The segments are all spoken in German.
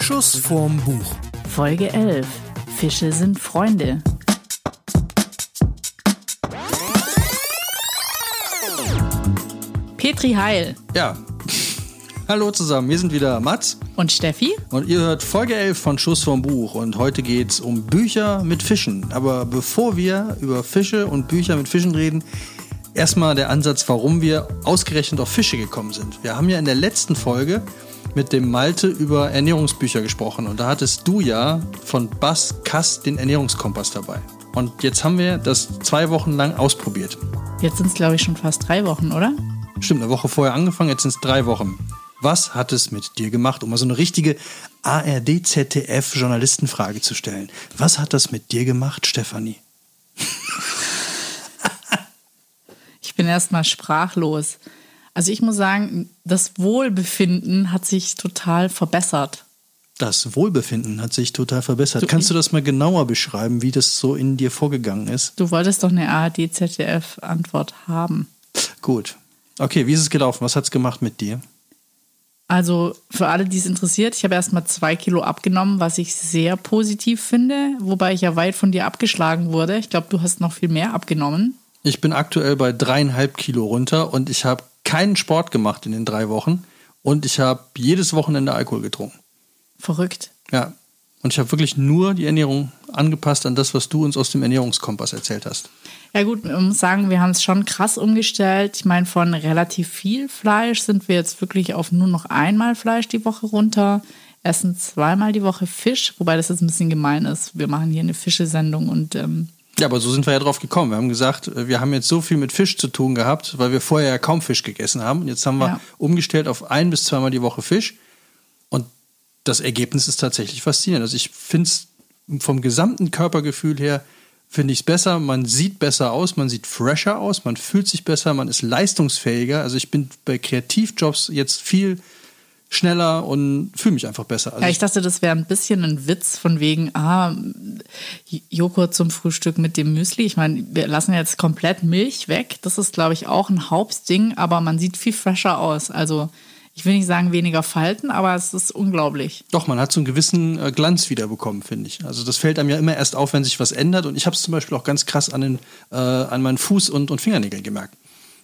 Schuss vorm Buch. Folge 11. Fische sind Freunde. Petri Heil Ja. Hallo zusammen, wir sind wieder Mats und Steffi. und ihr hört Folge 11 von Schuss vom Buch und heute geht's um Bücher mit Fischen. Aber bevor wir über Fische und Bücher mit Fischen reden, erstmal der Ansatz, warum wir ausgerechnet auf Fische gekommen sind. Wir haben ja in der letzten Folge mit dem Malte über Ernährungsbücher gesprochen und da hattest du ja von Bass Kass den Ernährungskompass dabei. Und jetzt haben wir das zwei Wochen lang ausprobiert. Jetzt sind es, glaube ich, schon fast drei Wochen, oder? Stimmt, eine Woche vorher angefangen, jetzt sind es drei Wochen. Was hat es mit dir gemacht, um mal so eine richtige ARD-ZDF-Journalistenfrage zu stellen? Was hat das mit dir gemacht, Stefanie? Ich bin erstmal sprachlos. Also ich muss sagen, das Wohlbefinden hat sich total verbessert. Das Wohlbefinden hat sich total verbessert. Kannst du das mal genauer beschreiben, wie das so in dir vorgegangen ist? Du wolltest doch eine ARD-ZDF-Antwort haben. Gut. Okay, wie ist es gelaufen? Was hat es gemacht mit dir? Also für alle, die es interessiert, ich habe erstmal zwei Kilo abgenommen, was ich sehr positiv finde, wobei ich ja weit von dir abgeschlagen wurde. Ich glaube, du hast noch viel mehr abgenommen. Ich bin aktuell bei dreieinhalb Kilo runter und ich habe keinen Sport gemacht in den drei Wochen und ich habe jedes Wochenende Alkohol getrunken. Verrückt. Ja. Und ich habe wirklich nur die Ernährung angepasst an das, was du uns aus dem Ernährungskompass erzählt hast. Ja gut, man muss sagen, wir haben es schon krass umgestellt. Ich meine, von relativ viel Fleisch sind wir jetzt wirklich auf nur noch einmal Fleisch die Woche runter, essen zweimal die Woche Fisch, wobei das jetzt ein bisschen gemein ist. Wir machen hier eine Fischesendung und ähm, Ja, aber so sind wir ja drauf gekommen. Wir haben gesagt, äh, wir haben jetzt so viel mit Fisch zu tun gehabt, weil wir vorher ja kaum Fisch gegessen haben. Und jetzt haben wir Ja. umgestellt auf ein bis zweimal die Woche Fisch. Und das Ergebnis ist tatsächlich faszinierend. Also ich finde es vom gesamten Körpergefühl her, finde ich es besser. Man sieht besser aus, man sieht fresher aus, man fühlt sich besser, man ist leistungsfähiger. Also ich bin bei Kreativjobs jetzt viel schneller und fühle mich einfach besser. Also ja, ich dachte, das wäre ein bisschen ein Witz von wegen, ah, Joghurt zum Frühstück mit dem Müsli. Ich meine, wir lassen jetzt komplett Milch weg. Das ist, glaube ich, auch ein Hauptding, aber man sieht viel fresher aus. Also ich will nicht sagen weniger Falten, aber es ist unglaublich. Doch, man hat so einen gewissen äh, Glanz wiederbekommen, finde ich. Also das fällt einem ja immer erst auf, wenn sich was ändert. Und ich habe es zum Beispiel auch ganz krass an, den, äh, an meinen Fuß- und, und Fingernägeln gemerkt.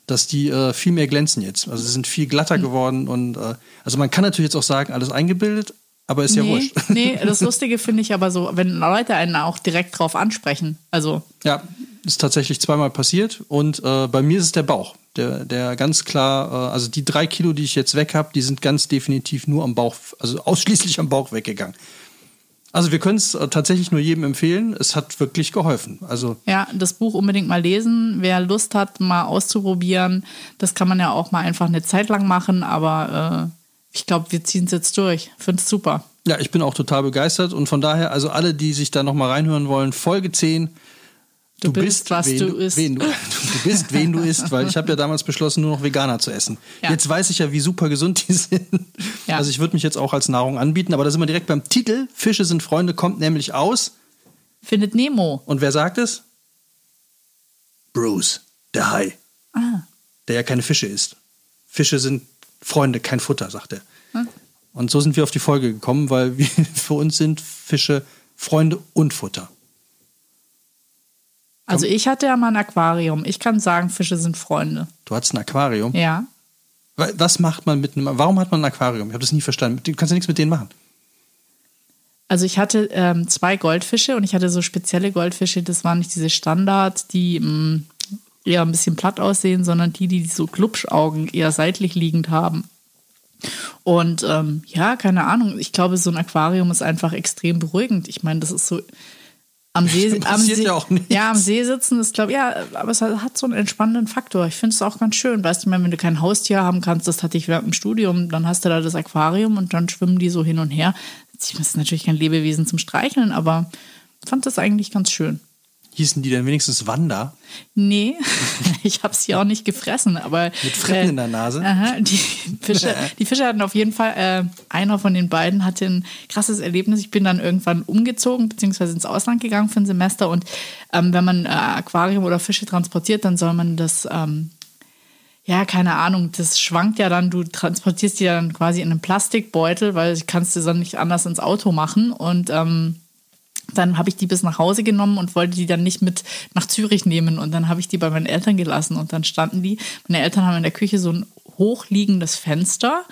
Dass die äh, viel mehr glänzen jetzt. Also sie sind viel glatter geworden. Und äh, also man kann natürlich jetzt auch sagen, alles eingebildet, aber ist ja nee, wurscht. nee, das Lustige finde ich aber so, wenn Leute einen auch direkt drauf ansprechen. Also Ja, ist tatsächlich zweimal passiert. Und äh, bei mir ist es der Bauch. Der, der ganz klar, äh, also die drei Kilo, die ich jetzt weg habe, die sind ganz definitiv nur am Bauch, also ausschließlich am Bauch weggegangen. Also wir können es äh, tatsächlich nur jedem empfehlen. Es hat wirklich geholfen. Also Ja, das Buch unbedingt mal lesen. Wer Lust hat, mal auszuprobieren, das kann man ja auch mal einfach eine Zeit lang machen, aber äh, ich glaube, wir ziehen es jetzt durch. Finde es super. ja, ich bin auch total begeistert und von daher, also alle, die sich da nochmal reinhören wollen, Folge 10. Du bist, was wen du isst. Wen du, du bist, wen du isst, weil ich habe ja damals beschlossen, nur noch Veganer zu essen. Ja. Jetzt weiß ich ja, wie super gesund die sind. Ja. Also ich würde mich jetzt auch als Nahrung anbieten, aber da sind wir direkt beim Titel. Fische sind Freunde, kommt nämlich aus. Findet Nemo. Und wer sagt es? Bruce, der Hai, Ah, der ja keine Fische isst. Fische sind Freunde, kein Futter, sagt er. Hm. Und so sind wir auf die Folge gekommen, weil wir, für uns sind Fische Freunde und Futter. Also ich hatte ja mal ein Aquarium. Ich kann sagen, Fische sind Freunde. Du hattest ein Aquarium. Ja. Wa- Was macht man mit einem, warum hat man ein Aquarium? Ich habe das nie verstanden. Du kannst ja nichts mit denen machen. Also ich hatte ähm, zwei Goldfische und ich hatte so spezielle Goldfische. Das waren nicht diese Standard, die mh, eher ein bisschen platt aussehen, sondern die, die so Glubschaugen eher seitlich liegend haben. Und ähm, ja, keine Ahnung. Ich glaube, so ein Aquarium ist einfach extrem beruhigend. Ich meine, das ist so am See, am Passiert See, ja ja, am See sitzen ist, glaube ich, ja, aber es hat, hat so einen entspannenden Faktor. Ich finde es auch ganz schön. Weißt du, wenn du kein Haustier haben kannst, das hatte ich während dem Studium, dann hast du da das Aquarium und dann schwimmen die so hin und her. Das ist natürlich kein Lebewesen zum Streicheln, aber ich fand das eigentlich ganz schön. Hießen die denn wenigstens Wanda? Nee, ich habe sie auch nicht gefressen, aber. Mit Fritten in der Nase? Aha, die, Fische, die Fische hatten auf jeden Fall, äh, einer von den beiden hatte ein krasses Erlebnis. Ich bin dann irgendwann umgezogen, beziehungsweise ins Ausland gegangen für ein Semester. Und ähm, wenn man äh, Aquarium oder Fische transportiert, dann soll man das. Ähm, ja, keine Ahnung, das schwankt ja dann, du transportierst die dann quasi in einem Plastikbeutel, weil kannst du dann nicht anders ins Auto machen. Und ähm, dann habe ich die bis nach Hause genommen und wollte die dann nicht mit nach Zürich nehmen. Und dann habe ich die bei meinen Eltern gelassen und dann standen die. Meine Eltern haben in der Küche so ein hochliegendes Fenster.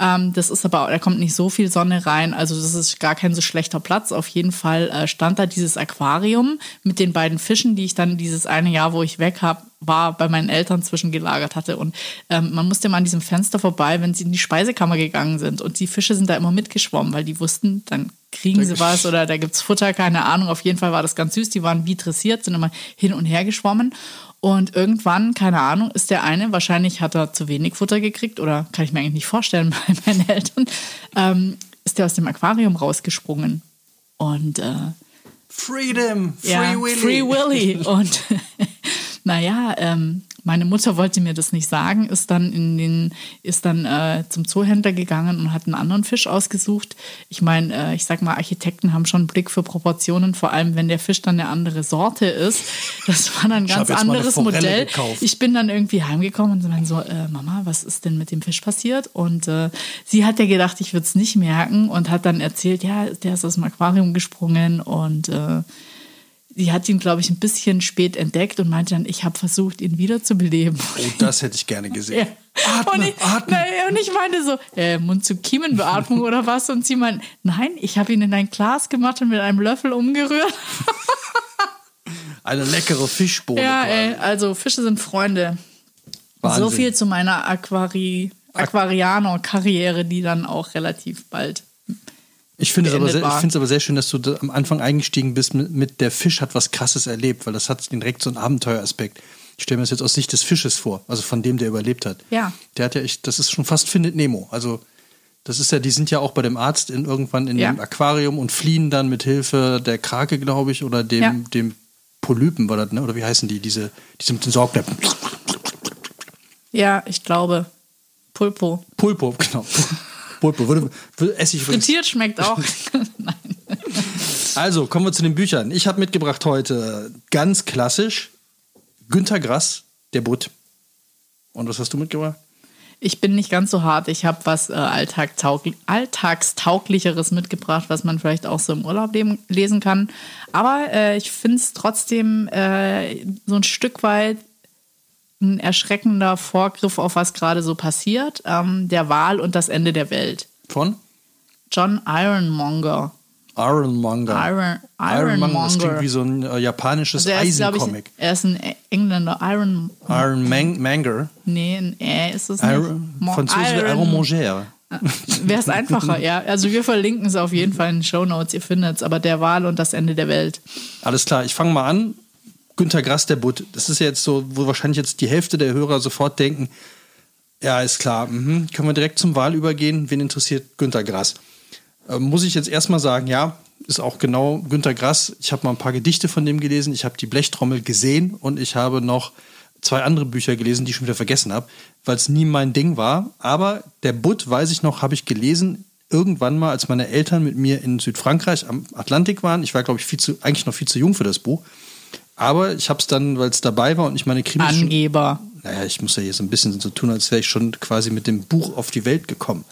Ähm, das ist aber, da kommt nicht so viel Sonne rein. Also das ist gar kein so schlechter Platz. Auf jeden Fall äh, stand da dieses Aquarium mit den beiden Fischen, die ich dann dieses eine Jahr, wo ich weg hab, war, bei meinen Eltern zwischengelagert hatte. Und ähm, man musste mal an diesem Fenster vorbei, wenn sie in die Speisekammer gegangen sind. Und die Fische sind da immer mitgeschwommen, weil die wussten, dann kriegen sie was oder da gibt's Futter, keine Ahnung. Auf jeden Fall war das ganz süß. Die waren wie dressiert, sind immer hin und her geschwommen. Und irgendwann, keine Ahnung, ist der eine, wahrscheinlich hat er zu wenig Futter gekriegt oder kann ich mir eigentlich nicht vorstellen bei meinen Eltern, ähm, ist der aus dem Aquarium rausgesprungen. Und äh, Freedom, Free ja, Willy. Free Willy. Und naja, ähm, meine Mutter wollte mir das nicht sagen, ist dann in den, ist dann äh, zum Zoohändler gegangen und hat einen anderen Fisch ausgesucht. Ich meine, äh, ich sag mal, Architekten haben schon einen Blick für Proportionen, vor allem wenn der Fisch dann eine andere Sorte ist. Das war dann ein ganz anderes Modell. gekauft. Ich bin dann irgendwie heimgekommen und so äh, Mama, was ist denn mit dem Fisch passiert? Und äh, sie hat ja gedacht, ich würde es nicht merken und hat dann erzählt, ja, der ist aus dem Aquarium gesprungen und äh, sie hat ihn, glaube ich, ein bisschen spät entdeckt und meinte dann, ich habe versucht, ihn wiederzubeleben. Oh, das hätte ich gerne gesehen. Ja. Atme, und, ich, atme. na, und ich meinte so, äh, Mund-zu-Kiemenbeatmung oder was? Und sie meinte, nein, ich habe ihn in ein Glas gemacht und mit einem Löffel umgerührt. Eine leckere Fischbohne. ja, ey, also Fische sind Freunde. Wahnsinn. So viel zu meiner Aquari Aquarianer-Karriere, die dann auch relativ bald. Ich finde es aber, sehr- ich aber sehr schön, dass du da am Anfang eingestiegen bist mit, mit der Fisch hat was Krasses erlebt, weil das hat direkt so einen Abenteueraspekt. Ich stelle mir das jetzt aus Sicht des Fisches vor, also von dem, der überlebt hat. Ja. Der hat ja echt, das ist schon fast Findet Nemo. Also das ist ja, die sind ja auch bei dem Arzt in, irgendwann in Ja. dem Aquarium und fliehen dann mit Hilfe der Krake, glaube ich, oder dem, Ja. dem Polypen war das, ne? Oder wie heißen die? Diese, diese mit den Saugnäpfen. Ja, ich glaube. Pulpo. Pulpo, genau. Pulpo. Würde, würde, esse ich Frittiert schmeckt auch. Also, kommen wir zu den Büchern. Ich habe mitgebracht heute ganz klassisch Günter Grass, der Butt. Und was hast du mitgebracht? Ich bin nicht ganz so hart. Ich habe was äh, Alltagtaugli Alltagstauglicheres mitgebracht, was man vielleicht auch so im Urlaub lesen kann. Aber äh, ich finde es trotzdem äh, so ein Stück weit ein erschreckender Vorgriff auf was gerade so passiert. Ähm, der Wahl und das Ende der Welt. Von John Ironmonger. Ironmonger. Iron, Ironmonger, das klingt Ironmonger. wie so ein äh, japanisches Also Eisencomic. er ist ein Engländer. Iron, Iron Man Manger. nee, ein Ä ist es nicht. Iron, Französisch Iron- Ironmonger. Wäre es einfacher, ja. Also wir verlinken es auf jeden Fall in den Show Notes, ihr findet es. Aber der Wahl und das Ende der Welt. Alles klar, ich fange mal an. Günter Grass, der Butt. Das ist jetzt so, wo wahrscheinlich jetzt die Hälfte der Hörer sofort denken, ja, ist klar, mhm. können wir direkt zum Wahl übergehen. Wen interessiert Günter Grass? Ähm, muss ich jetzt erstmal sagen, ja, ist auch genau Günter Grass. Ich habe mal ein paar Gedichte von dem gelesen. Ich habe die Blechtrommel gesehen und ich habe noch zwei andere Bücher gelesen, die ich schon wieder vergessen habe, weil es nie mein Ding war. Aber der Butt, weiß ich noch, habe ich gelesen irgendwann mal, als meine Eltern mit mir in Südfrankreich am Atlantik waren. Ich war, glaube ich, viel zu, eigentlich noch viel zu jung für das Buch. Aber ich habe es dann, weil es dabei war und ich meine Krimis Angeber. naja, ich muss ja hier so ein bisschen so tun, als wäre ich schon quasi mit dem Buch auf die Welt gekommen.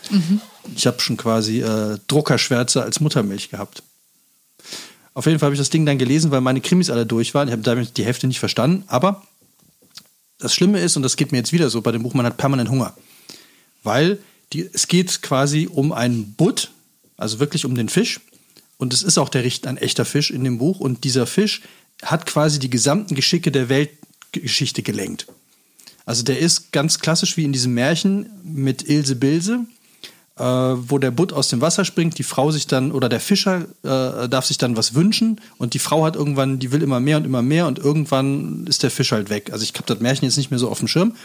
Ich habe schon quasi äh, Druckerschwärze als Muttermilch gehabt. Auf jeden Fall habe ich das Ding dann gelesen, weil meine Krimis alle durch waren. Ich habe damit die Hälfte nicht verstanden. Aber das Schlimme ist, und das geht mir jetzt wieder so bei dem Buch, man hat permanent Hunger. Weil die, es geht quasi um einen Butt, also wirklich um den Fisch. Und es ist auch der ein echter Fisch in dem Buch. Und dieser Fisch hat quasi die gesamten Geschicke der Weltgeschichte gelenkt. Also der ist ganz klassisch wie in diesem Märchen mit Ilse Bilse, äh, wo der Butt aus dem Wasser springt, die Frau sich dann oder der Fischer äh, darf sich dann was wünschen und die Frau hat irgendwann, die will immer mehr und immer mehr und irgendwann ist der Fisch halt weg. Also ich habe das Märchen jetzt nicht mehr so auf dem Schirm.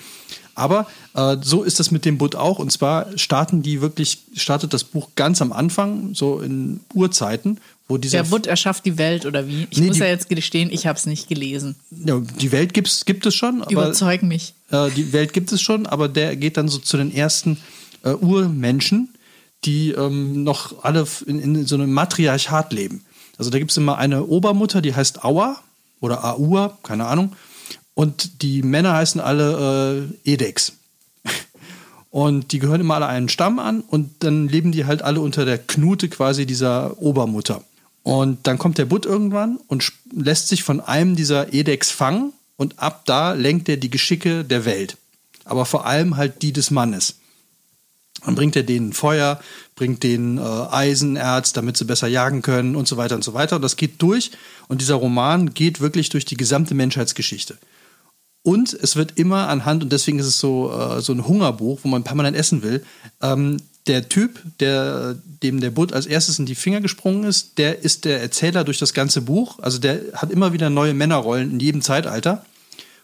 Aber äh, so ist das mit dem Butt auch. Und zwar starten die wirklich, startet das Buch ganz am Anfang, so in Urzeiten, wo dieser Der Butt erschafft die Welt oder wie? Ich Nee, muss die- ja jetzt gestehen, ich habe es nicht gelesen. ja, die Welt gibt's, gibt es schon, aber Überzeug mich. Äh, die Welt gibt es schon, aber der geht dann so zu den ersten äh, Urmenschen, die ähm, noch alle in, in so einem Matriarchat leben. Also da gibt es immer eine Obermutter, die heißt Aua oder Aua, keine Ahnung. Und die Männer heißen alle äh, Edex. Und die gehören immer alle einem Stamm an und dann leben die halt alle unter der Knute quasi dieser Obermutter. Und dann kommt der Butt irgendwann und lässt sich von einem dieser Edex fangen und ab da lenkt er die Geschicke der Welt. Aber vor allem halt die des Mannes. Dann bringt er denen Feuer, bringt denen äh, Eisenerz, damit sie besser jagen können und so weiter und so weiter. Und das geht durch. Und dieser Roman geht wirklich durch die gesamte Menschheitsgeschichte. Und es wird immer anhand, und deswegen ist es so, äh, so ein Hungerbuch, wo man permanent essen will, ähm, der Typ, der, dem der Bud als erstes in die Finger gesprungen ist, der ist der Erzähler durch das ganze Buch. Also der hat immer wieder neue Männerrollen in jedem Zeitalter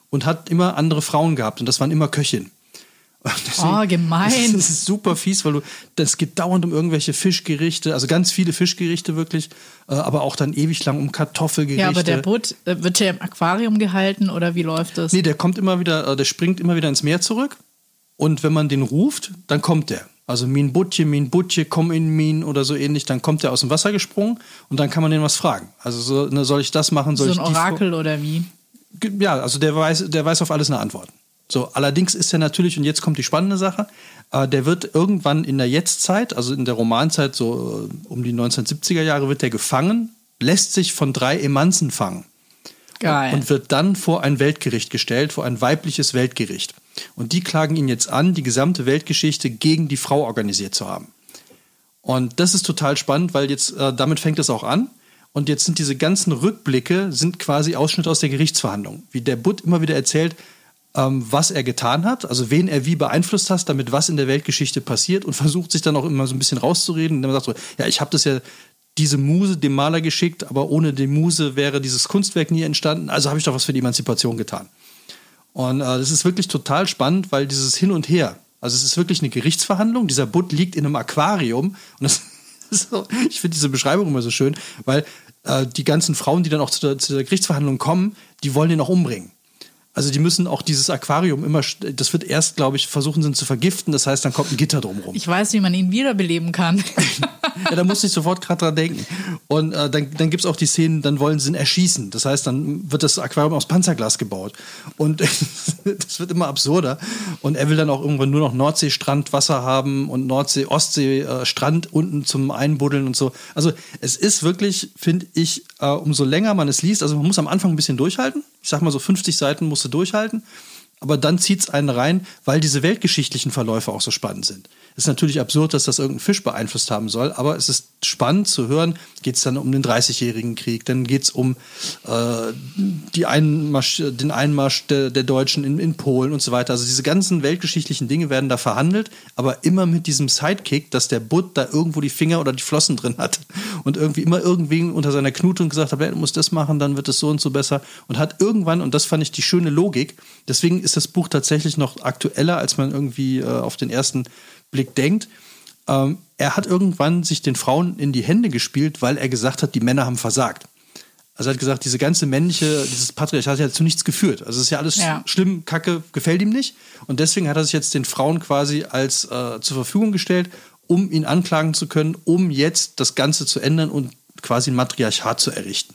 und hat immer andere Frauen gehabt. Und das waren immer Köchinnen. Deswegen, oh, gemein. Das ist super fies, weil du, das geht dauernd um irgendwelche Fischgerichte, also ganz viele Fischgerichte wirklich, äh, aber auch dann ewig lang um Kartoffelgerichte. Ja, aber der Butt, äh, wird der im Aquarium gehalten oder wie läuft das? Nee, der kommt immer wieder, äh, der springt immer wieder ins Meer zurück und wenn man den ruft, dann kommt der. Also Min Butje, Min Butje, komm in Min oder so ähnlich, dann kommt der aus dem Wasser gesprungen und dann kann man den was fragen. Also so, ne, soll ich das machen, soll so ein Orakel oder wie? Ja, also der weiß, der weiß auf alles eine Antwort. So, allerdings ist er natürlich, und jetzt kommt die spannende Sache, äh, der wird irgendwann in der Jetztzeit, also in der Romanzeit, so äh, um die 1970er Jahre, wird der gefangen, lässt sich von drei Emanzen fangen. Geil. Und wird dann vor ein Weltgericht gestellt, vor ein weibliches Weltgericht. Und die klagen ihn jetzt an, die gesamte Weltgeschichte gegen die Frau organisiert zu haben. Und das ist total spannend, weil jetzt äh, damit fängt es auch an. Und jetzt sind diese ganzen Rückblicke sind quasi Ausschnitte aus der Gerichtsverhandlung. Wie der Butt immer wieder erzählt, was er getan hat, also wen er wie beeinflusst hat, damit was in der Weltgeschichte passiert und versucht sich dann auch immer so ein bisschen rauszureden. Und dann sagt so, ja, ich habe das ja diese Muse dem Maler geschickt, aber ohne die Muse wäre dieses Kunstwerk nie entstanden. Also habe ich doch was für die Emanzipation getan. Und äh, das ist wirklich total spannend, weil dieses Hin und Her, also es ist wirklich eine Gerichtsverhandlung. Dieser Butt liegt in einem Aquarium und das so, ich finde diese Beschreibung immer so schön, weil äh, die ganzen Frauen, die dann auch zu der, zu der Gerichtsverhandlung kommen, die wollen ihn auch umbringen. Also die müssen auch dieses Aquarium immer, das wird erst, glaube ich, versuchen sie zu vergiften. Das heißt, dann kommt ein Gitter drumherum. Ich weiß, wie man ihn wiederbeleben kann. ja, da muss ich sofort gerade dran denken. Und äh, dann, dann gibt es auch die Szenen, dann wollen sie ihn erschießen. Das heißt, dann wird das Aquarium aus Panzerglas gebaut. Und das wird immer absurder. Und er will dann auch irgendwann nur noch Nordseestrand Wasser haben und Nordsee, Ostsee äh, unten zum Einbuddeln und so. Also es ist wirklich, finde ich, äh, umso länger man es liest, also man muss am Anfang ein bisschen durchhalten. Ich sag mal so 50 Seiten durchhalten aber dann zieht es einen rein, weil diese weltgeschichtlichen Verläufe auch so spannend sind. Es ist natürlich absurd, dass das irgendein Fisch beeinflusst haben soll, aber es ist spannend zu hören, geht es dann um den Dreißigjährigen Krieg, dann geht es um äh, die Einmarsch, den Einmarsch der, der Deutschen in, in, Polen und so weiter. Also diese ganzen weltgeschichtlichen Dinge werden da verhandelt, aber immer mit diesem Sidekick, dass der Butt da irgendwo die Finger oder die Flossen drin hat und irgendwie immer irgendwen unter seiner Knute und gesagt hat, du musst das machen, dann wird es so und so besser und hat irgendwann, und das fand ich die schöne Logik, deswegen ist das Buch tatsächlich noch aktueller, als man irgendwie äh, auf den ersten Blick denkt. Ähm, er hat irgendwann sich den Frauen in die Hände gespielt, weil er gesagt hat, die Männer haben versagt. Also er hat gesagt, diese ganze männliche, dieses Patriarchat hat ja zu nichts geführt. Also es ist ja alles ja. schlimm, kacke, gefällt ihm nicht. Und deswegen hat er sich jetzt den Frauen quasi als äh, zur Verfügung gestellt, um ihn anklagen zu können, um jetzt das Ganze zu ändern und quasi ein Matriarchat zu errichten.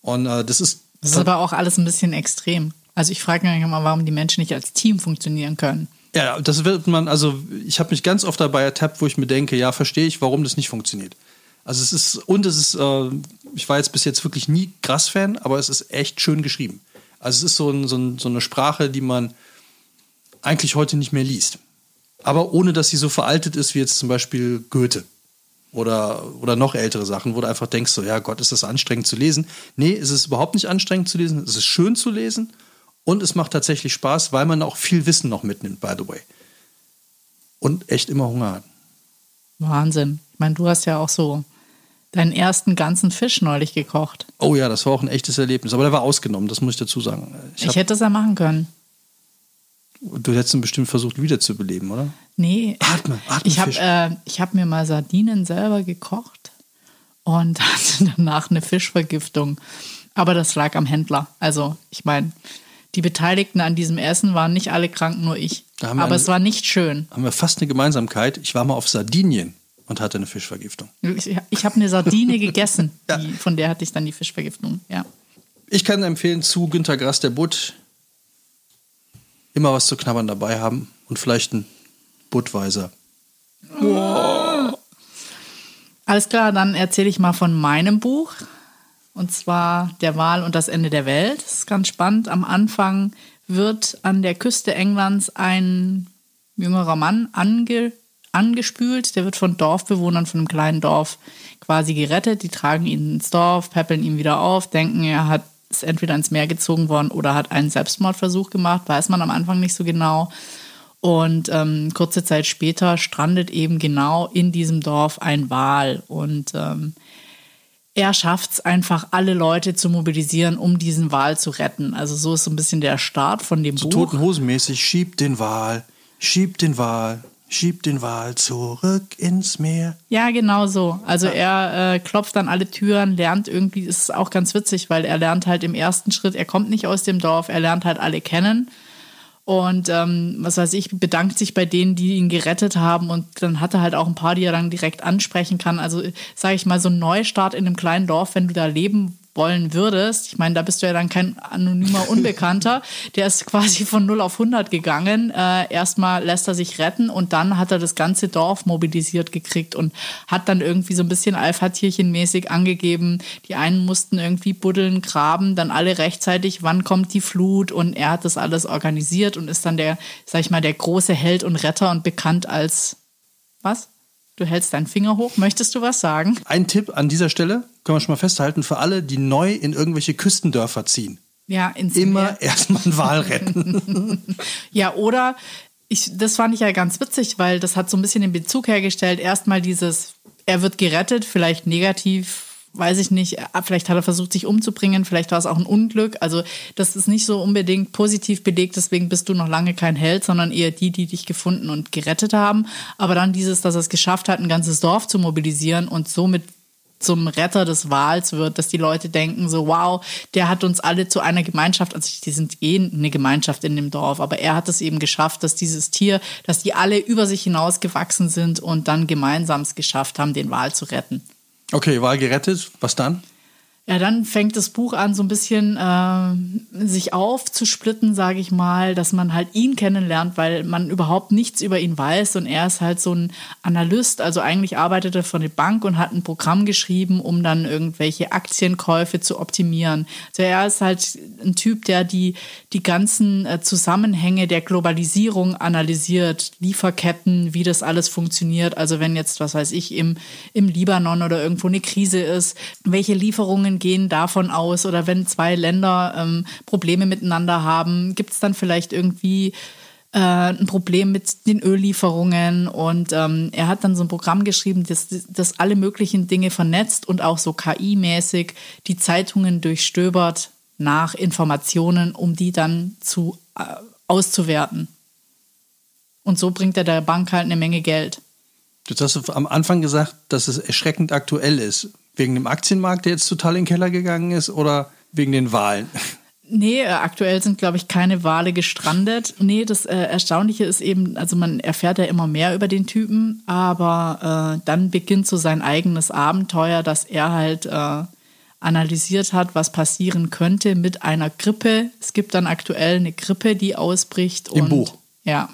Und äh, das ist. Das ist aber auch alles ein bisschen extrem. Also ich frage mich mal, warum die Menschen nicht als Team funktionieren können. Ja, das wird man, also ich habe mich ganz oft dabei ertappt, wo ich mir denke, ja, verstehe ich, warum das nicht funktioniert. Also es ist, und es ist, äh, ich war jetzt bis jetzt wirklich nie Grass-Fan, aber es ist echt schön geschrieben. Also es ist so, ein, so, ein, so eine Sprache, die man eigentlich heute nicht mehr liest. Aber ohne, dass sie so veraltet ist wie jetzt zum Beispiel Goethe oder, oder noch ältere Sachen, wo du einfach denkst, so, ja Gott, ist das anstrengend zu lesen. Nee, es ist überhaupt nicht anstrengend zu lesen, es ist schön zu lesen und es macht tatsächlich Spaß, weil man auch viel Wissen noch mitnimmt, by the way. Und echt immer Hunger hat. Wahnsinn. Ich meine, du hast ja auch so deinen ersten ganzen Fisch neulich gekocht. Oh ja, das war auch ein echtes Erlebnis. Aber der war ausgenommen, das muss ich dazu sagen. Ich, ich hätte es ja machen können. Du hättest ihn bestimmt versucht wiederzubeleben, oder? Nee. Atme, atme. Ich habe äh, hab mir mal Sardinen selber gekocht und hatte danach eine Fischvergiftung. Aber das lag am Händler. Also, ich meine, die Beteiligten an diesem Essen waren nicht alle krank, nur ich. Aber eine, es war nicht schön. Haben wir fast eine Gemeinsamkeit. Ich war mal auf Sardinien und hatte eine Fischvergiftung. Ich, ich habe eine Sardine gegessen, ja. die, von der hatte ich dann die Fischvergiftung, ja. Ich kann empfehlen, zu Günter Grass der Butt immer was zu knabbern dabei haben und vielleicht ein Budweiser. Alles klar, dann erzähle ich mal von meinem Buch. Und zwar Der Wal und das Ende der Welt. Das ist ganz spannend. Am Anfang wird an der Küste Englands ein jüngerer Mann ange, angespült. Der wird von Dorfbewohnern von einem kleinen Dorf quasi gerettet. Die tragen ihn ins Dorf, peppeln ihn wieder auf, denken, er hat ist entweder ins Meer gezogen worden oder hat einen Selbstmordversuch gemacht, weiß man am Anfang nicht so genau. Und ähm, kurze Zeit später strandet eben genau in diesem Dorf ein Wal. Und ähm, er schafft es einfach, alle Leute zu mobilisieren, um diesen Wal zu retten. Also so ist so ein bisschen der Start von dem so Buch. Toten Hosenmäßig, schiebt den Wal, schiebt den Wal, schiebt den Wal zurück ins Meer. Ja, genau so. Also er äh, klopft an alle Türen, lernt irgendwie, ist auch ganz witzig, weil er lernt halt im ersten Schritt, er kommt nicht aus dem Dorf, er lernt halt alle kennen und ähm, was weiß ich, bedankt sich bei denen, die ihn gerettet haben. Und dann hat er halt auch ein paar, die er dann direkt ansprechen kann. Also, sage ich mal, so ein Neustart in einem kleinen Dorf, wenn du da leben wollen würdest, ich meine, da bist du ja dann kein anonymer Unbekannter, der ist quasi von 0 auf 100 gegangen. Äh, erstmal lässt er sich retten und dann hat er das ganze Dorf mobilisiert gekriegt und hat dann irgendwie so ein bisschen Alpha-Tierchen-mäßig angegeben, die einen mussten irgendwie buddeln, graben, dann alle rechtzeitig, wann kommt die Flut und er hat das alles organisiert und ist dann der, sag ich mal, der große Held und Retter und bekannt als was? Du hältst deinen Finger hoch. Möchtest du was sagen? Ein Tipp an dieser Stelle, können wir schon mal festhalten, für alle, die neu in irgendwelche Küstendörfer ziehen. Ja, ins Immer erstmal einen Wal retten. ja, oder ich, das fand ich ja ganz witzig, weil das hat so ein bisschen den Bezug hergestellt. Erstmal dieses, er wird gerettet, vielleicht negativ weiß ich nicht, äh, vielleicht hat er versucht, sich umzubringen, vielleicht war es auch ein Unglück. Also das ist nicht so unbedingt positiv belegt, deswegen bist du noch lange kein Held, sondern eher die, die dich gefunden und gerettet haben. Aber dann dieses, dass er es geschafft hat, ein ganzes Dorf zu mobilisieren und somit zum Retter des Wals wird, dass die Leute denken so, wow, der hat uns alle zu einer Gemeinschaft, also die sind eh eine Gemeinschaft in dem Dorf, aber er hat es eben geschafft, dass dieses Tier, dass die alle über sich hinaus gewachsen sind und dann gemeinsam es geschafft haben, den Wal zu retten. Okay, Wahl gerettet. Was dann? Ja, dann fängt das Buch an, so ein bisschen äh, sich aufzusplitten, sage ich mal, dass man halt ihn kennenlernt, weil man überhaupt nichts über ihn weiß und er ist halt so ein Analyst, also eigentlich arbeitet er für eine Bank und hat ein Programm geschrieben, um dann irgendwelche Aktienkäufe zu optimieren. Also er ist halt ein Typ, der die, die ganzen äh, Zusammenhänge der Globalisierung analysiert, Lieferketten, wie das alles funktioniert. Also wenn jetzt, was weiß ich, im, im Libanon oder irgendwo eine Krise ist, welche Lieferungen gehen davon aus oder wenn zwei Länder ähm, Probleme miteinander haben, gibt es dann vielleicht irgendwie äh, ein Problem mit den Öllieferungen und ähm, er hat dann so ein Programm geschrieben, das, das alle möglichen Dinge vernetzt und auch so KI-mäßig die Zeitungen durchstöbert nach Informationen, um die dann zu äh, auszuwerten. Und so bringt er der Bank halt eine Menge Geld. Jetzt hast du am Anfang gesagt, dass es erschreckend aktuell ist. Wegen dem Aktienmarkt, der jetzt total in den Keller gegangen ist oder wegen den Wahlen? Nee, äh, aktuell sind, glaube ich, keine Wale gestrandet. Nee, das äh, Erstaunliche ist eben, also man erfährt ja immer mehr über den Typen, aber äh, dann beginnt so sein eigenes Abenteuer, dass er halt äh, analysiert hat, was passieren könnte mit einer Grippe. Es gibt dann aktuell eine Grippe, die ausbricht. Im und, Buch. Ja.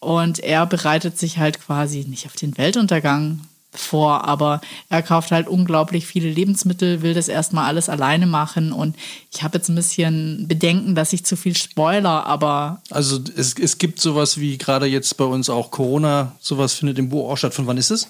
Und er bereitet sich halt quasi nicht auf den Weltuntergang vor, aber er kauft halt unglaublich viele Lebensmittel, will das erstmal alles alleine machen und ich habe jetzt ein bisschen Bedenken, dass ich zu viel spoiler, aber. Also es, es gibt sowas wie gerade jetzt bei uns auch Corona, sowas findet im Buch auch statt. Von wann ist es?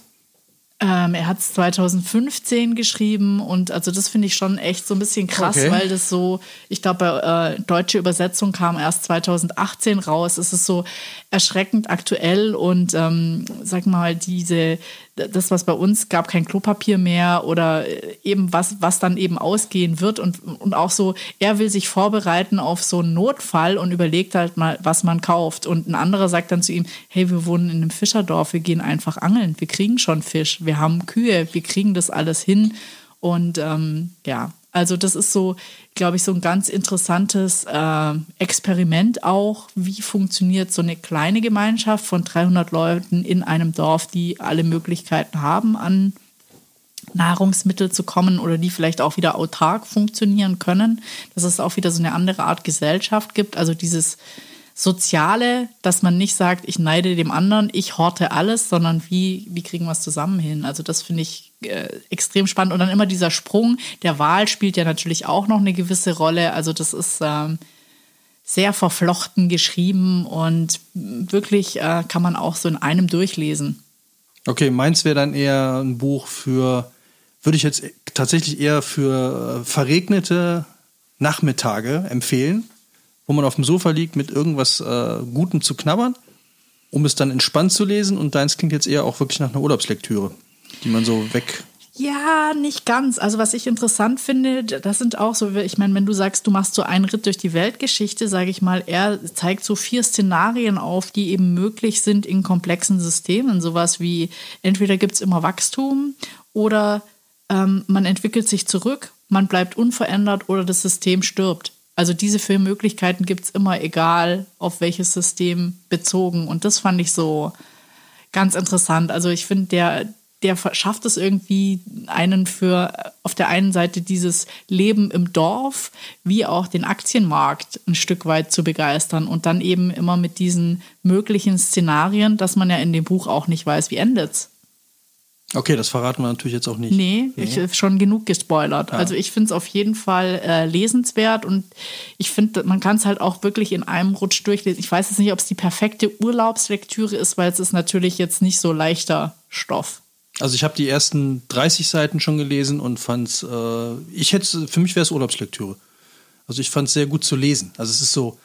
Ähm, er hat es 2015 geschrieben und also das finde ich schon echt so ein bisschen krass, Okay. weil das so, ich glaube, äh, deutsche Übersetzung kam erst 2018 raus. Es ist so erschreckend aktuell und ähm, sag mal, diese, das, was bei uns gab, kein Klopapier mehr oder äh, eben was, was dann eben ausgehen wird und, und auch so, er will sich vorbereiten auf so einen Notfall und überlegt halt mal, was man kauft. Und ein anderer sagt dann zu ihm, hey, wir wohnen in einem Fischerdorf, wir gehen einfach angeln, wir kriegen schon Fisch, wir haben Kühe, wir kriegen das alles hin. Und ähm, ja, also das ist so, glaube ich, so ein ganz interessantes äh, Experiment auch. Wie funktioniert so eine kleine Gemeinschaft von 300 Leuten in einem Dorf, die alle Möglichkeiten haben, an Nahrungsmittel zu kommen oder die vielleicht auch wieder autark funktionieren können. Dass es auch wieder so eine andere Art Gesellschaft gibt. Also dieses, Soziale, dass man nicht sagt, ich neide dem anderen, ich horte alles, sondern wie, wie kriegen wir es zusammen hin? Also das finde ich äh, extrem spannend. Und dann immer dieser Sprung der Wahl spielt ja natürlich auch noch eine gewisse Rolle. Also das ist ähm, sehr verflochten geschrieben und wirklich äh, kann man auch so in einem durchlesen. Okay, meins wäre dann eher ein Buch für, würde ich jetzt tatsächlich eher für äh, verregnete Nachmittage empfehlen wo man auf dem Sofa liegt mit irgendwas äh, Gutem zu knabbern, um es dann entspannt zu lesen. Und deins klingt jetzt eher auch wirklich nach einer Urlaubslektüre, die man so weg ja, nicht ganz. Also was ich interessant finde, das sind auch so, ich meine, wenn du sagst, du machst so einen Ritt durch die Weltgeschichte, sage ich mal, er zeigt so vier Szenarien auf, die eben möglich sind in komplexen Systemen. Sowas wie, entweder gibt es immer Wachstum oder ähm, man entwickelt sich zurück, man bleibt unverändert oder das System stirbt. Also diese vier Möglichkeiten gibt es immer, egal auf welches System bezogen. Und das fand ich so ganz interessant. Also ich finde, der, der schafft es irgendwie, einen für auf der einen Seite dieses Leben im Dorf wie auch den Aktienmarkt ein Stück weit zu begeistern und dann eben immer mit diesen möglichen Szenarien, dass man ja in dem Buch auch nicht weiß, wie endet's. Okay, das verraten wir natürlich jetzt auch nicht. Nee, nee. ich schon genug gespoilert. Ja. Also ich finde es auf jeden Fall äh, lesenswert und ich finde, man kann es halt auch wirklich in einem Rutsch durchlesen. Ich weiß jetzt nicht, ob es die perfekte Urlaubslektüre ist, weil es ist natürlich jetzt nicht so leichter Stoff. Also ich habe die ersten 30 Seiten schon gelesen und fand es, äh, ich hätte, für mich wäre es Urlaubslektüre. Also ich fand es sehr gut zu lesen. Also es ist so,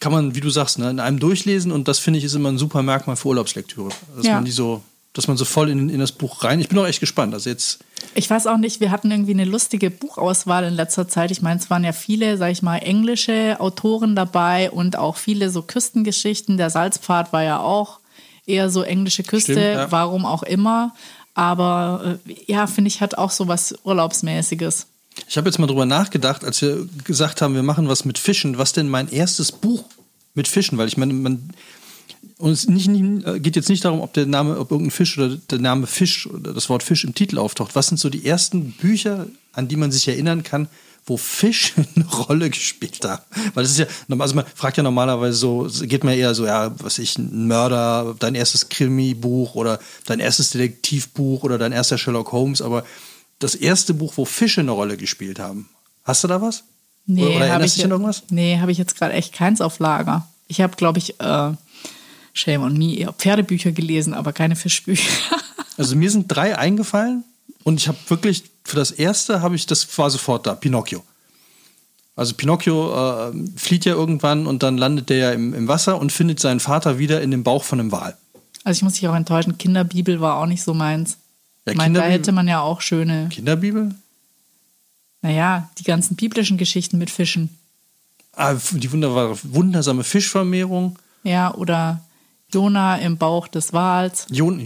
kann man, wie du sagst, ne, in einem durchlesen und das finde ich ist immer ein super Merkmal für Urlaubslektüre. Dass ja. man die so dass man so voll in, in das Buch rein. Ich bin auch echt gespannt. Also jetzt. Ich weiß auch nicht, wir hatten irgendwie eine lustige Buchauswahl in letzter Zeit. Ich meine, es waren ja viele, sag ich mal, englische Autoren dabei und auch viele so Küstengeschichten. Der Salzpfad war ja auch eher so englische Küste, Stimmt, ja. warum auch immer. Aber äh, ja, finde ich, hat auch so was Urlaubsmäßiges. Ich habe jetzt mal drüber nachgedacht, als wir gesagt haben, wir machen was mit Fischen, was denn mein erstes Buch mit Fischen, weil ich meine, man, und es nicht, nicht, äh, geht jetzt nicht darum, ob der Name, ob irgendein Fisch oder der Name Fisch oder das Wort Fisch im Titel auftaucht. Was sind so die ersten Bücher, an die man sich erinnern kann, wo Fisch eine Rolle gespielt hat? Weil das ist ja, also man fragt ja normalerweise so, geht man eher so, ja, was ich, ein Mörder, dein erstes Krimi-Buch oder dein erstes Detektivbuch oder dein erster Sherlock Holmes, aber das erste Buch, wo Fische eine Rolle gespielt haben. Hast du da was? Nee, oder, oder erinnerst du dich an irgendwas? Nee, habe ich jetzt gerade echt keins auf Lager. Ich habe, glaube ich, äh Shame on me, eher Pferdebücher gelesen, aber keine Fischbücher. also mir sind drei eingefallen und ich habe wirklich, für das erste habe ich, das war sofort da, Pinocchio. Also Pinocchio äh, flieht ja irgendwann und dann landet der ja im, im Wasser und findet seinen Vater wieder in dem Bauch von einem Wal. Also ich muss dich auch enttäuschen, Kinderbibel war auch nicht so meins. Ja, ich meine, da hätte man ja auch schöne. Kinderbibel? Naja, die ganzen biblischen Geschichten mit Fischen. Ah, die wunderbare, wundersame Fischvermehrung. Ja, oder Jona im Bauch des Wals. Jon,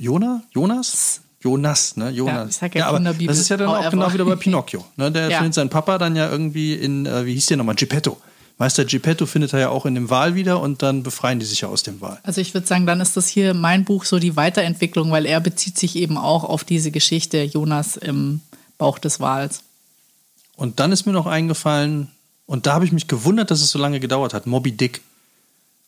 Jona? Jonas? Jonas, ne? Jonas. Ja, ich sag ja, ja aber das ist ja dann auch genau wieder bei Pinocchio. Ne? Der ja. findet seinen Papa dann ja irgendwie in, äh, wie hieß der nochmal, Geppetto. Meister Geppetto findet er ja auch in dem Wal wieder und dann befreien die sich ja aus dem Wal. Also ich würde sagen, dann ist das hier mein Buch so die Weiterentwicklung, weil er bezieht sich eben auch auf diese Geschichte Jonas im Bauch des Wals. Und dann ist mir noch eingefallen, und da habe ich mich gewundert, dass es so lange gedauert hat, Moby Dick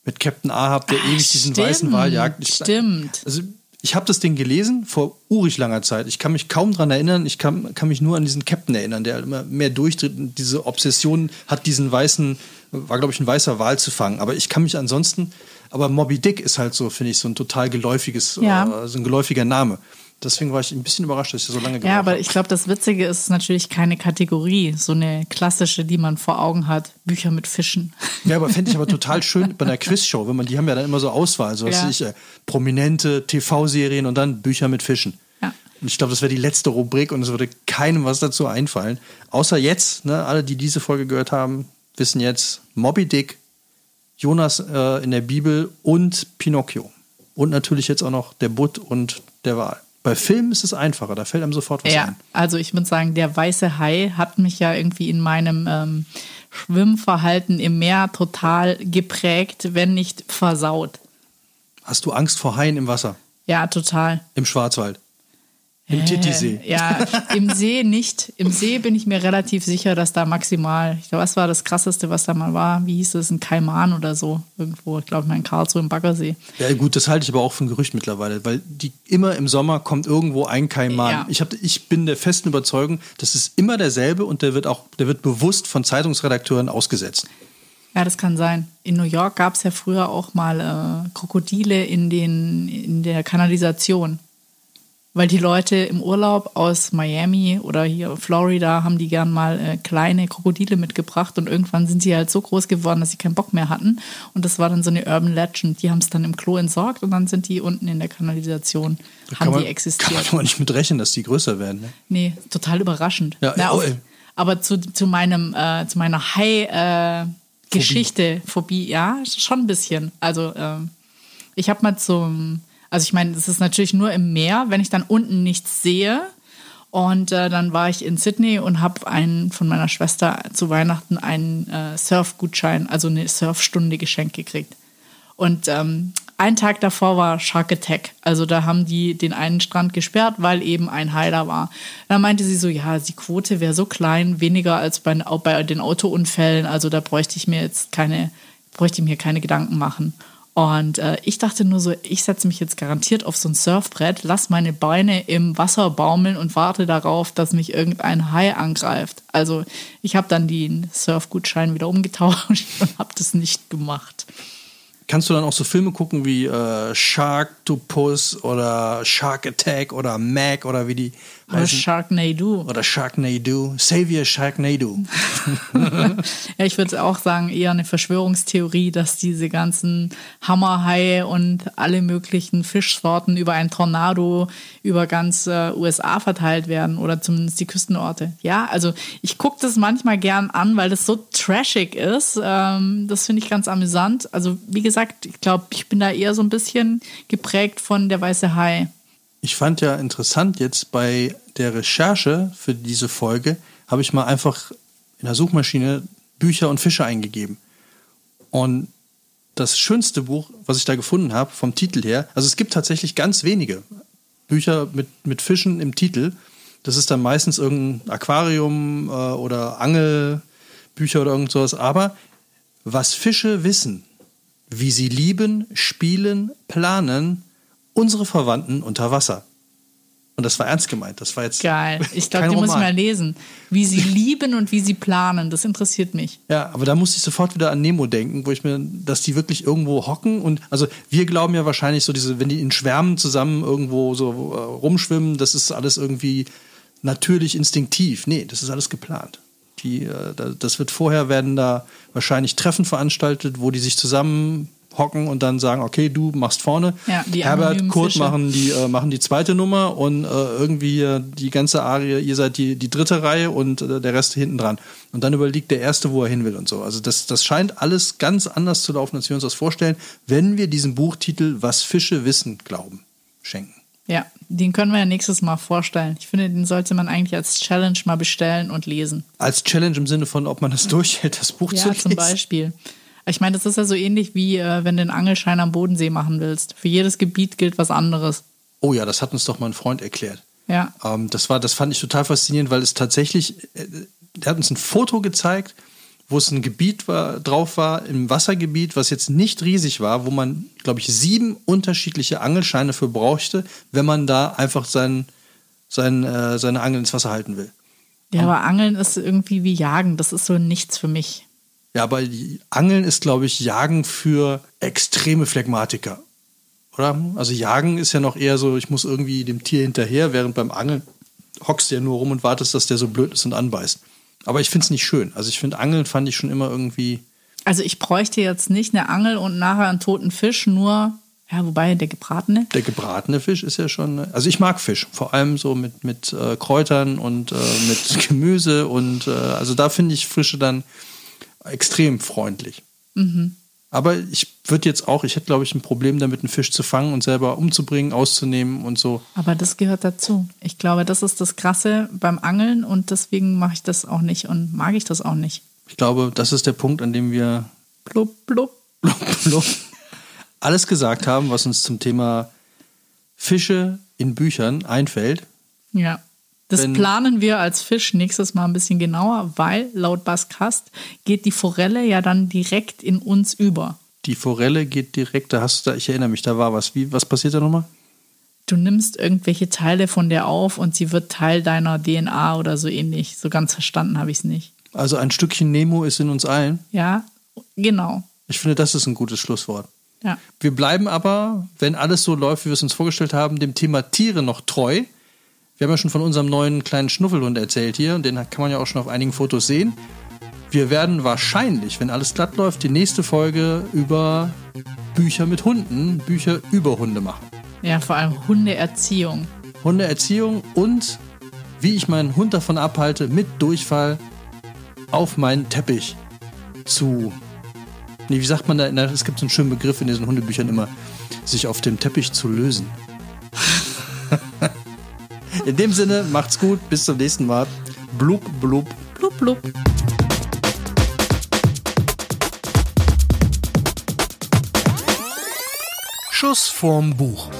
mit Captain Ahab, der Ach, ewig diesen stimmt, weißen Wal jagt. Ich, stimmt. Also ich habe das Ding gelesen vor urig langer Zeit. Ich kann mich kaum daran erinnern. Ich kann, kann mich nur an diesen Captain erinnern, der immer mehr durchdreht und diese Obsession hat, diesen weißen, war glaube ich ein weißer Wal zu fangen. Aber ich kann mich ansonsten, aber Moby Dick ist halt so, finde ich, so ein total geläufiges, ja. äh, so ein geläufiger Name. Deswegen war ich ein bisschen überrascht, dass ich so lange gebraucht Ja, aber ich glaube, das Witzige ist natürlich keine Kategorie, so eine klassische, die man vor Augen hat, Bücher mit Fischen. Ja, aber fände ich aber total schön bei einer Quizshow, wenn man, die haben ja dann immer so Auswahl, so ja. ich, äh, prominente TV-Serien und dann Bücher mit Fischen. Ja. Und ich glaube, das wäre die letzte Rubrik und es würde keinem was dazu einfallen. Außer jetzt, ne, alle, die diese Folge gehört haben, wissen jetzt Moby Dick, Jonas äh, in der Bibel und Pinocchio. Und natürlich jetzt auch noch der Butt und der Wal. Bei Filmen ist es einfacher, da fällt einem sofort was ja, ein. Also ich würde sagen, der weiße Hai hat mich ja irgendwie in meinem ähm, Schwimmverhalten im Meer total geprägt, wenn nicht versaut. Hast du Angst vor Haien im Wasser? Ja, total. Im Schwarzwald? Im Titisee. Ja, im See nicht. Im See bin ich mir relativ sicher, dass da maximal, ich glaube, was war das krasseste, was da mal war? Wie hieß es? Ein Kaiman oder so. Irgendwo, ich glaube, mein Karlsruhe im Baggersee. Ja, gut, das halte ich aber auch für ein Gerücht mittlerweile, weil die immer im Sommer kommt irgendwo ein Kaiman. Ja. Ich, hab, ich bin der festen Überzeugung, das ist immer derselbe und der wird auch, der wird bewusst von Zeitungsredakteuren ausgesetzt. Ja, das kann sein. In New York gab es ja früher auch mal äh, Krokodile in, den, in der Kanalisation. Weil die Leute im Urlaub aus Miami oder hier Florida haben die gern mal äh, kleine Krokodile mitgebracht und irgendwann sind sie halt so groß geworden, dass sie keinen Bock mehr hatten. Und das war dann so eine Urban Legend. Die haben es dann im Klo entsorgt und dann sind die unten in der Kanalisation, Da haben kann man, die existiert. Kann man aber nicht mit rechnen, dass die größer werden. Ne? Nee, total überraschend. Ja, Na, oh, auf, ey. aber zu, zu, meinem, äh, zu meiner Hai-Geschichte, Phobie, ja, schon ein bisschen. Also ähm, ich habe mal zum, also ich meine, das ist natürlich nur im Meer, wenn ich dann unten nichts sehe. Und äh, dann war ich in Sydney und habe einen von meiner Schwester zu Weihnachten einen äh, Surfgutschein, also eine Surfstunde geschenkt gekriegt. Und ähm, ein Tag davor war Shark Attack. Also da haben die den einen Strand gesperrt, weil eben ein Hai war. Da meinte sie so, ja, die Quote wäre so klein, weniger als bei, bei den Autounfällen. Also da bräuchte ich mir jetzt keine, bräuchte mir keine Gedanken machen. Und äh, ich dachte nur so, ich setze mich jetzt garantiert auf so ein Surfbrett, lass meine Beine im Wasser baumeln und warte darauf, dass mich irgendein Hai angreift. Also ich habe dann den Surfgutschein wieder umgetauscht und habe das nicht gemacht. Kannst du dann auch so Filme gucken wie äh, Sharktopus oder Shark Attack oder Mac oder wie die Oder heißen? Sharknado. Oder Sharknado. Savior Sharknado. Ja, ich würde auch sagen, eher eine Verschwörungstheorie, dass diese ganzen Hammerhaie und alle möglichen Fischsorten über ein Tornado über ganz äh, USA verteilt werden oder zumindest die Küstenorte. Ja, also ich gucke das manchmal gern an, weil das so trashig ist. Ähm, das finde ich ganz amüsant. Also wie gesagt, ich glaube, ich bin da eher so ein bisschen geprägt von der weiße Hai. Ich fand ja interessant jetzt bei der Recherche für diese Folge, habe ich mal einfach in der Suchmaschine Bücher und Fische eingegeben. Und das schönste Buch, was ich da gefunden habe, vom Titel her, also es gibt tatsächlich ganz wenige Bücher mit, mit Fischen im Titel. Das ist dann meistens irgendein Aquarium äh, oder Angelbücher oder irgend sowas. Aber was Fische wissen, wie sie lieben, spielen, planen, unsere Verwandten unter Wasser. Und das war ernst gemeint. Das war jetzt Geil. Ich glaube, die muss ich Roman. mal lesen. Wie sie lieben und wie sie planen. Das interessiert mich. Ja, aber da musste ich sofort wieder an Nemo denken, wo ich mir, dass die wirklich irgendwo hocken und also wir glauben ja wahrscheinlich so diese, wenn die in Schwärmen zusammen irgendwo so äh, rumschwimmen, das ist alles irgendwie natürlich instinktiv. Nee, das ist alles geplant. Die, äh, da- das wird vorher werden da wahrscheinlich Treffen veranstaltet, wo die sich zusammen hocken und dann sagen, okay, du machst vorne. Ja, die Herbert, Kurt Fische. machen die, äh, machen die zweite Nummer und äh, irgendwie die ganze Arie, ihr seid die, die dritte Reihe und äh, der Rest hinten dran. Und dann überlegt der Erste, wo er hin will und so. Also das, das scheint alles ganz anders zu laufen, als wir uns das vorstellen, wenn wir diesem Buchtitel Was Fische wissen glauben, schenken. Ja, den können wir ja nächstes Mal vorstellen. Ich finde, den sollte man eigentlich als Challenge mal bestellen und lesen. Als Challenge im Sinne von, ob man das durchhält, das Buch zu Ja, lesen. zum Beispiel. Ich meine, das ist ja so ähnlich wie äh, wenn du einen Angelschein am Bodensee machen willst. Für jedes Gebiet gilt was anderes. Oh ja, das hat uns doch mal ein Freund erklärt. Ja. Ähm, das, war, das fand ich total faszinierend, weil es tatsächlich, äh, der hat uns ein Foto gezeigt, wo es ein Gebiet war, drauf war, im Wassergebiet, was jetzt nicht riesig war, wo man, glaube ich, sieben unterschiedliche Angelscheine für brauchte, wenn man da einfach sein, sein, äh, seine Angel ins Wasser halten will. Ja, aber Angeln ist irgendwie wie Jagen. Das ist so nichts für mich. Ja, aber Angeln ist, glaube ich, Jagen für extreme Phlegmatiker. Oder? Also Jagen ist ja noch eher so, ich muss irgendwie dem Tier hinterher, während beim Angeln hockst du ja nur rum und wartest, dass der so blöd ist und anbeißt. Aber ich finde es nicht schön. Also ich finde, Angeln fand ich schon immer irgendwie. Also ich bräuchte jetzt nicht eine Angel und nachher einen toten Fisch, nur, ja, wobei der gebratene. Der gebratene Fisch ist ja schon. Also ich mag Fisch, vor allem so mit, mit äh, Kräutern und äh, mit Gemüse und äh, also da finde ich Fische dann extrem freundlich. Aber ich würde jetzt auch, ich hätte glaube ich ein Problem damit, einen Fisch zu fangen und selber umzubringen, auszunehmen und so. Aber das gehört dazu. Ich glaube, das ist das Krasse beim Angeln und deswegen mache ich das auch nicht und mag ich das auch nicht. Ich glaube, das ist der Punkt, an dem wir Blub, blub. alles gesagt haben, was uns zum Thema Fische in Büchern einfällt. Ja. Das Wenn- planen wir als Fisch nächstes Mal ein bisschen genauer, weil laut Baskast geht die Forelle ja dann direkt in uns über. Die Forelle geht direkt, da hast du, da, ich erinnere mich, da war was. Wie, was passiert da nochmal? Du nimmst irgendwelche Teile von der auf und sie wird Teil deiner DNA oder so ähnlich. So ganz verstanden habe ich es nicht. Also ein Stückchen Nemo ist in uns allen. Ja, genau. Ich finde, das ist ein gutes Schlusswort. Ja. Wir bleiben aber, wenn alles so läuft, wie wir es uns vorgestellt haben, dem Thema Tiere noch treu. Wir haben ja schon von unserem neuen kleinen Schnuffelhund erzählt hier und den kann man ja auch schon auf einigen Fotos sehen. Wir werden wahrscheinlich, wenn alles glatt läuft, die nächste Folge über Bücher mit Hunden, Bücher über Hunde machen. Ja, vor allem Hundeerziehung. Hundeerziehung und wie ich meinen Hund davon abhalte, mit Durchfall auf meinen Teppich zu. Nee, wie sagt man da? Na, Es gibt so einen schönen Begriff in diesen Hundebüchern immer, sich auf dem Teppich zu lösen. in dem Sinne, macht's gut, bis zum nächsten Mal. Blub, blub. Blub, blub. Schuss vorm Buch.